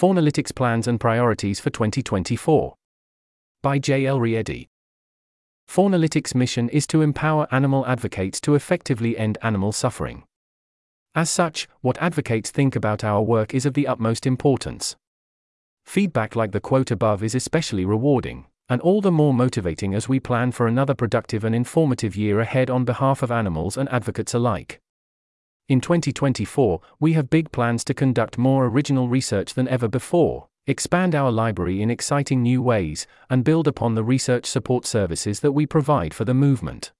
Faunalytics Plans and Priorities for 2024. By J. L. Riedi. Faunalytics' mission is to empower animal advocates to effectively end animal suffering. As such, what advocates think about our work is of the utmost importance. Feedback like the quote above is especially rewarding, and all the more motivating as we plan for another productive and informative year ahead on behalf of animals and advocates alike. In 2024, we have big plans to conduct more original research than ever before, expand our library in exciting new ways, and build upon the research support services that we provide for the movement.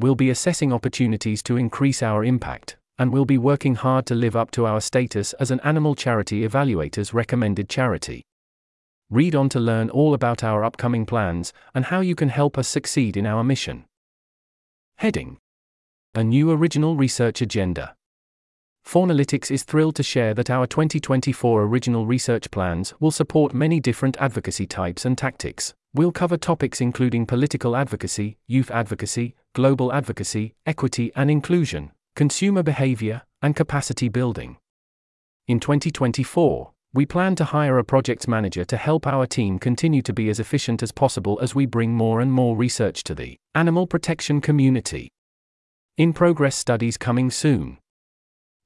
We'll be assessing opportunities to increase our impact, and we'll be working hard to live up to our status as an Animal Charity Evaluators recommended charity. Read on to learn all about our upcoming plans and how you can help us succeed in our mission. Heading a new original research agenda. Faunalytics is thrilled to share that our 2024 original research plans will support many different advocacy types and tactics. We'll cover topics including political advocacy, youth advocacy, global advocacy, equity and inclusion, consumer behavior, and capacity building. In 2024, we plan to hire a project manager to help our team continue to be as efficient as possible as we bring more and more research to the animal protection community. In progress studies coming soon.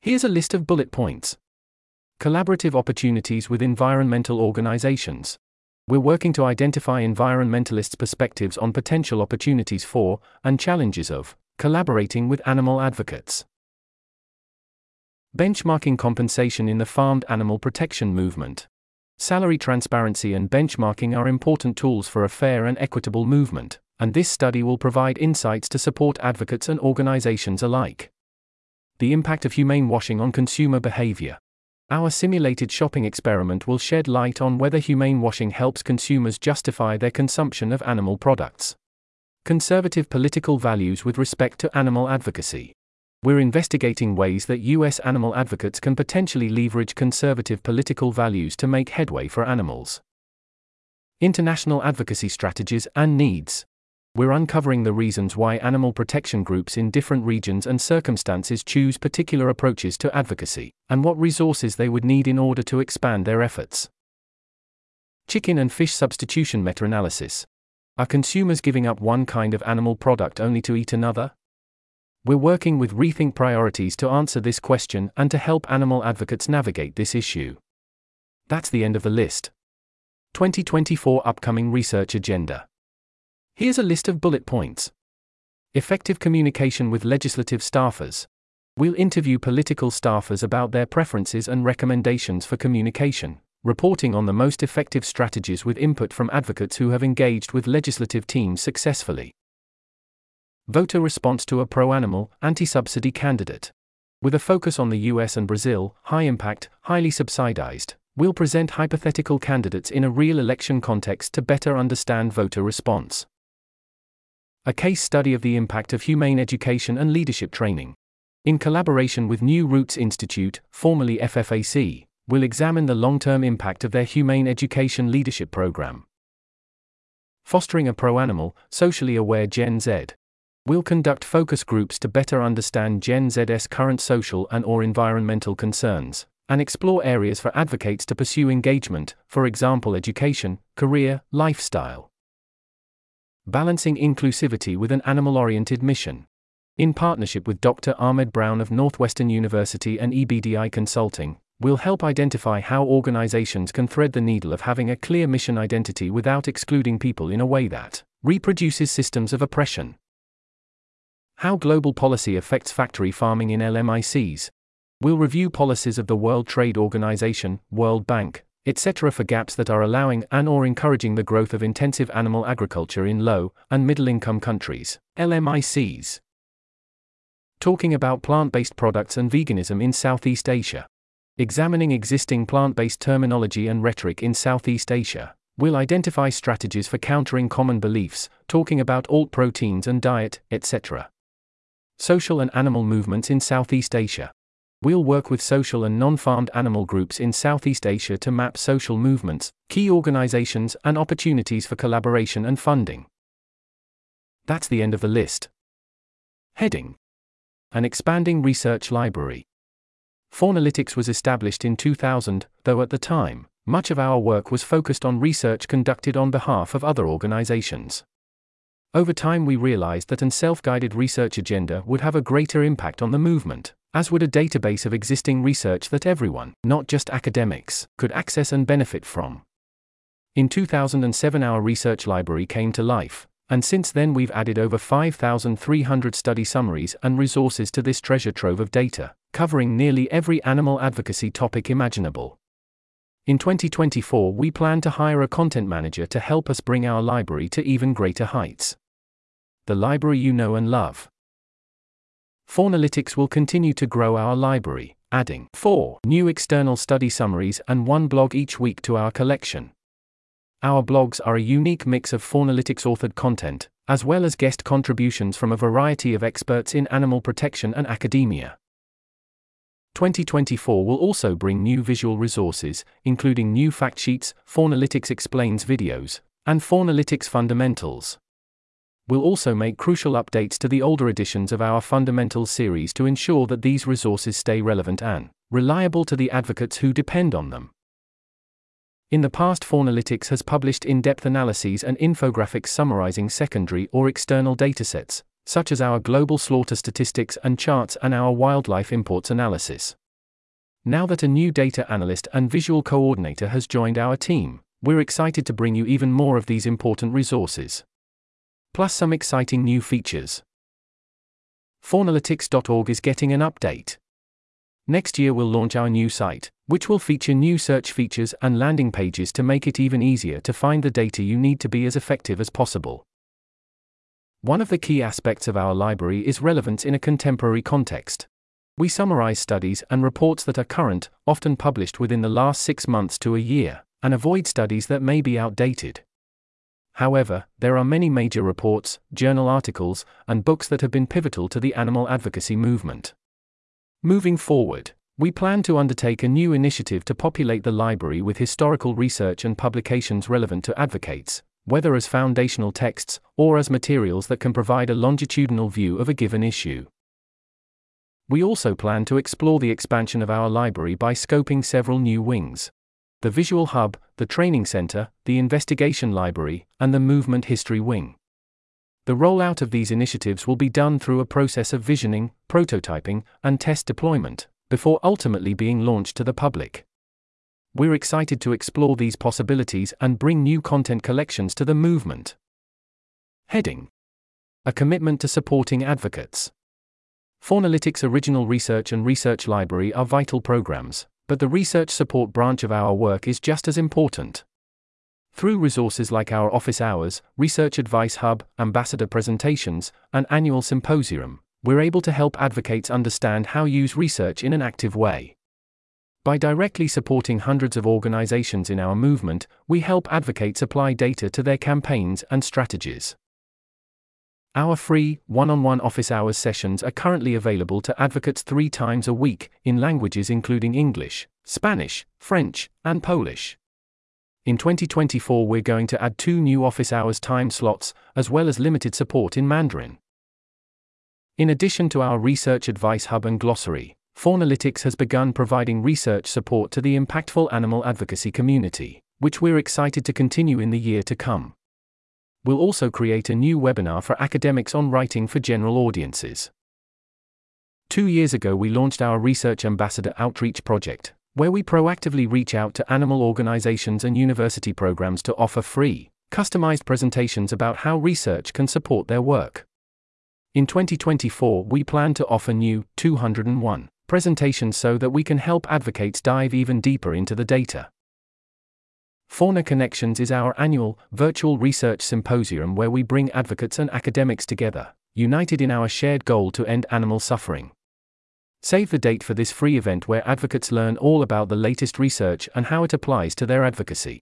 Here's a list of bullet points. Collaborative opportunities with environmental organizations. We're working to identify environmentalists' perspectives on potential opportunities for, and challenges of, collaborating with animal advocates. Benchmarking compensation in the farmed animal protection movement. Salary transparency and benchmarking are important tools for a fair and equitable movement and this study will provide insights to support advocates and organizations alike. The impact of humane washing on consumer behavior. Our simulated shopping experiment will shed light on whether humane washing helps consumers justify their consumption of animal products. Conservative political values with respect to animal advocacy. We're investigating ways that U.S. animal advocates can potentially leverage conservative political values to make headway for animals. International advocacy strategies and needs. We're uncovering the reasons why animal protection groups in different regions and circumstances choose particular approaches to advocacy, and what resources they would need in order to expand their efforts. Chicken and fish substitution meta analysis. Are consumers giving up one kind of animal product only to eat another? We're working with Rethink Priorities to answer this question and to help animal advocates navigate this issue. That's the end of the list. 2024 Upcoming Research Agenda Here's a list of bullet points. Effective communication with legislative staffers. We'll interview political staffers about their preferences and recommendations for communication, reporting on the most effective strategies with input from advocates who have engaged with legislative teams successfully. Voter response to a pro animal, anti subsidy candidate. With a focus on the US and Brazil, high impact, highly subsidized, we'll present hypothetical candidates in a real election context to better understand voter response a case study of the impact of humane education and leadership training. In collaboration with New Roots Institute, formerly FFAC, will examine the long term impact of their humane education leadership program. Fostering a pro animal, socially aware Gen Z. We'll conduct focus groups to better understand Gen Z's current social and or environmental concerns and explore areas for advocates to pursue engagement, for example education, career, lifestyle. Balancing Inclusivity with an Animal Oriented Mission. In partnership with Dr. Ahmed Brown of Northwestern University and EBDI Consulting, we'll help identify how organizations can thread the needle of having a clear mission identity without excluding people in a way that reproduces systems of oppression. How global policy affects factory farming in LMICs. We'll review policies of the World Trade Organization, World Bank, etc. for gaps that are allowing and or encouraging the growth of intensive animal agriculture in low and middle income countries, LMICs. Talking about plant-based products and veganism in Southeast Asia. Examining existing plant-based terminology and rhetoric in Southeast Asia, we'll identify strategies for countering common beliefs, talking about alt proteins and diet, etc. Social and animal movements in Southeast Asia. We'll work with social and non farmed animal groups in Southeast Asia to map social movements, key organizations, and opportunities for collaboration and funding. That's the end of the list. Heading An expanding research library. Faunalytics was established in 2000, though at the time, much of our work was focused on research conducted on behalf of other organizations. Over time, we realized that an self guided research agenda would have a greater impact on the movement, as would a database of existing research that everyone, not just academics, could access and benefit from. In 2007, our research library came to life, and since then we've added over 5,300 study summaries and resources to this treasure trove of data, covering nearly every animal advocacy topic imaginable. In 2024, we plan to hire a content manager to help us bring our library to even greater heights. The library you know and love. Faunalytics will continue to grow our library, adding 4 new external study summaries and one blog each week to our collection. Our blogs are a unique mix of Faunalytics authored content, as well as guest contributions from a variety of experts in animal protection and academia. 2024 will also bring new visual resources, including new fact sheets, Faunalytics Explains videos, and Faunalytics Fundamentals. We'll also make crucial updates to the older editions of our Fundamentals series to ensure that these resources stay relevant and reliable to the advocates who depend on them. In the past, Faunalytics has published in depth analyses and infographics summarizing secondary or external datasets, such as our global slaughter statistics and charts and our wildlife imports analysis. Now that a new data analyst and visual coordinator has joined our team, we're excited to bring you even more of these important resources. Plus, some exciting new features. Faunalytics.org is getting an update. Next year, we'll launch our new site, which will feature new search features and landing pages to make it even easier to find the data you need to be as effective as possible. One of the key aspects of our library is relevance in a contemporary context. We summarize studies and reports that are current, often published within the last six months to a year, and avoid studies that may be outdated. However, there are many major reports, journal articles, and books that have been pivotal to the animal advocacy movement. Moving forward, we plan to undertake a new initiative to populate the library with historical research and publications relevant to advocates, whether as foundational texts or as materials that can provide a longitudinal view of a given issue. We also plan to explore the expansion of our library by scoping several new wings the Visual Hub, the Training Center, the Investigation Library, and the Movement History Wing. The rollout of these initiatives will be done through a process of visioning, prototyping, and test deployment before ultimately being launched to the public. We're excited to explore these possibilities and bring new content collections to the movement. Heading A commitment to supporting advocates. Faunalytics' original research and research library are vital programs, but the research support branch of our work is just as important. Through resources like our office hours, research advice hub, ambassador presentations, and annual symposium, we're able to help advocates understand how to use research in an active way. By directly supporting hundreds of organizations in our movement, we help advocates apply data to their campaigns and strategies. Our free, one on one office hours sessions are currently available to advocates three times a week, in languages including English, Spanish, French, and Polish. In 2024, we're going to add two new office hours time slots, as well as limited support in Mandarin. In addition to our research advice hub and glossary, Faunalytics has begun providing research support to the impactful animal advocacy community, which we're excited to continue in the year to come. We'll also create a new webinar for academics on writing for general audiences. Two years ago, we launched our Research Ambassador Outreach Project, where we proactively reach out to animal organizations and university programs to offer free, customized presentations about how research can support their work. In 2024, we plan to offer new 201 presentations so that we can help advocates dive even deeper into the data. Fauna Connections is our annual virtual research symposium where we bring advocates and academics together, united in our shared goal to end animal suffering. Save the date for this free event where advocates learn all about the latest research and how it applies to their advocacy.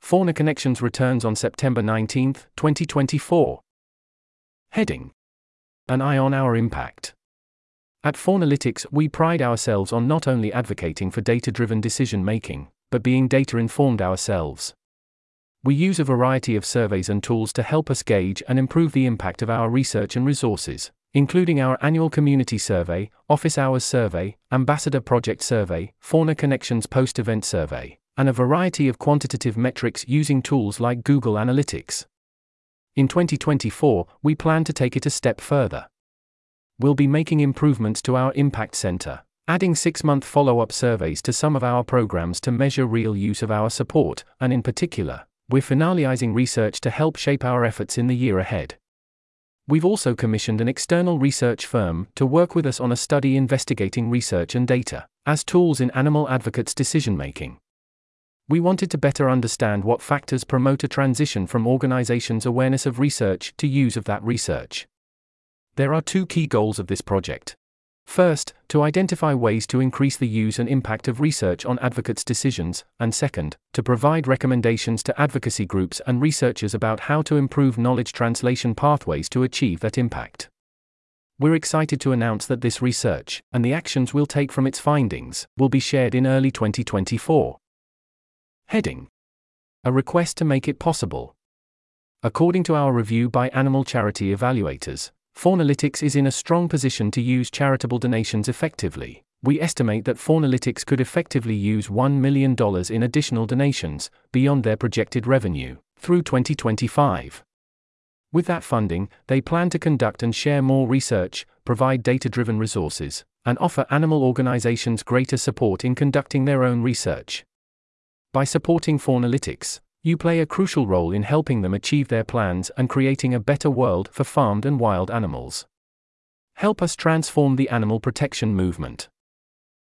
Fauna Connections returns on September 19, 2024. Heading an eye on our impact. At Faunalytics, we pride ourselves on not only advocating for data driven decision making, but being data informed ourselves. We use a variety of surveys and tools to help us gauge and improve the impact of our research and resources, including our annual community survey, office hours survey, ambassador project survey, fauna connections post event survey, and a variety of quantitative metrics using tools like Google Analytics. In 2024, we plan to take it a step further. We'll be making improvements to our Impact Center, adding six month follow up surveys to some of our programs to measure real use of our support, and in particular, we're finalizing research to help shape our efforts in the year ahead. We've also commissioned an external research firm to work with us on a study investigating research and data as tools in animal advocates' decision making. We wanted to better understand what factors promote a transition from organizations' awareness of research to use of that research. There are two key goals of this project. First, to identify ways to increase the use and impact of research on advocates' decisions, and second, to provide recommendations to advocacy groups and researchers about how to improve knowledge translation pathways to achieve that impact. We're excited to announce that this research, and the actions we'll take from its findings, will be shared in early 2024. Heading A request to make it possible. According to our review by animal charity evaluators, Faunalytics is in a strong position to use charitable donations effectively. We estimate that Faunalytics could effectively use $1 million in additional donations, beyond their projected revenue, through 2025. With that funding, they plan to conduct and share more research, provide data driven resources, and offer animal organizations greater support in conducting their own research. By supporting Faunalytics, you play a crucial role in helping them achieve their plans and creating a better world for farmed and wild animals. Help us transform the animal protection movement.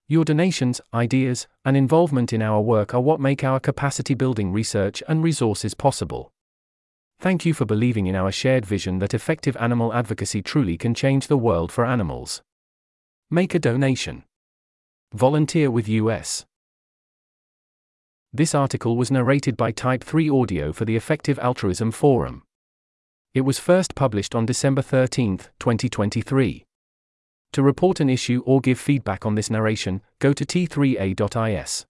Your donations, ideas, and involvement in our work are what make our capacity building research and resources possible. Thank you for believing in our shared vision that effective animal advocacy truly can change the world for animals. Make a donation. Volunteer with US. This article was narrated by Type 3 Audio for the Effective Altruism Forum. It was first published on December 13, 2023. To report an issue or give feedback on this narration, go to t3a.is.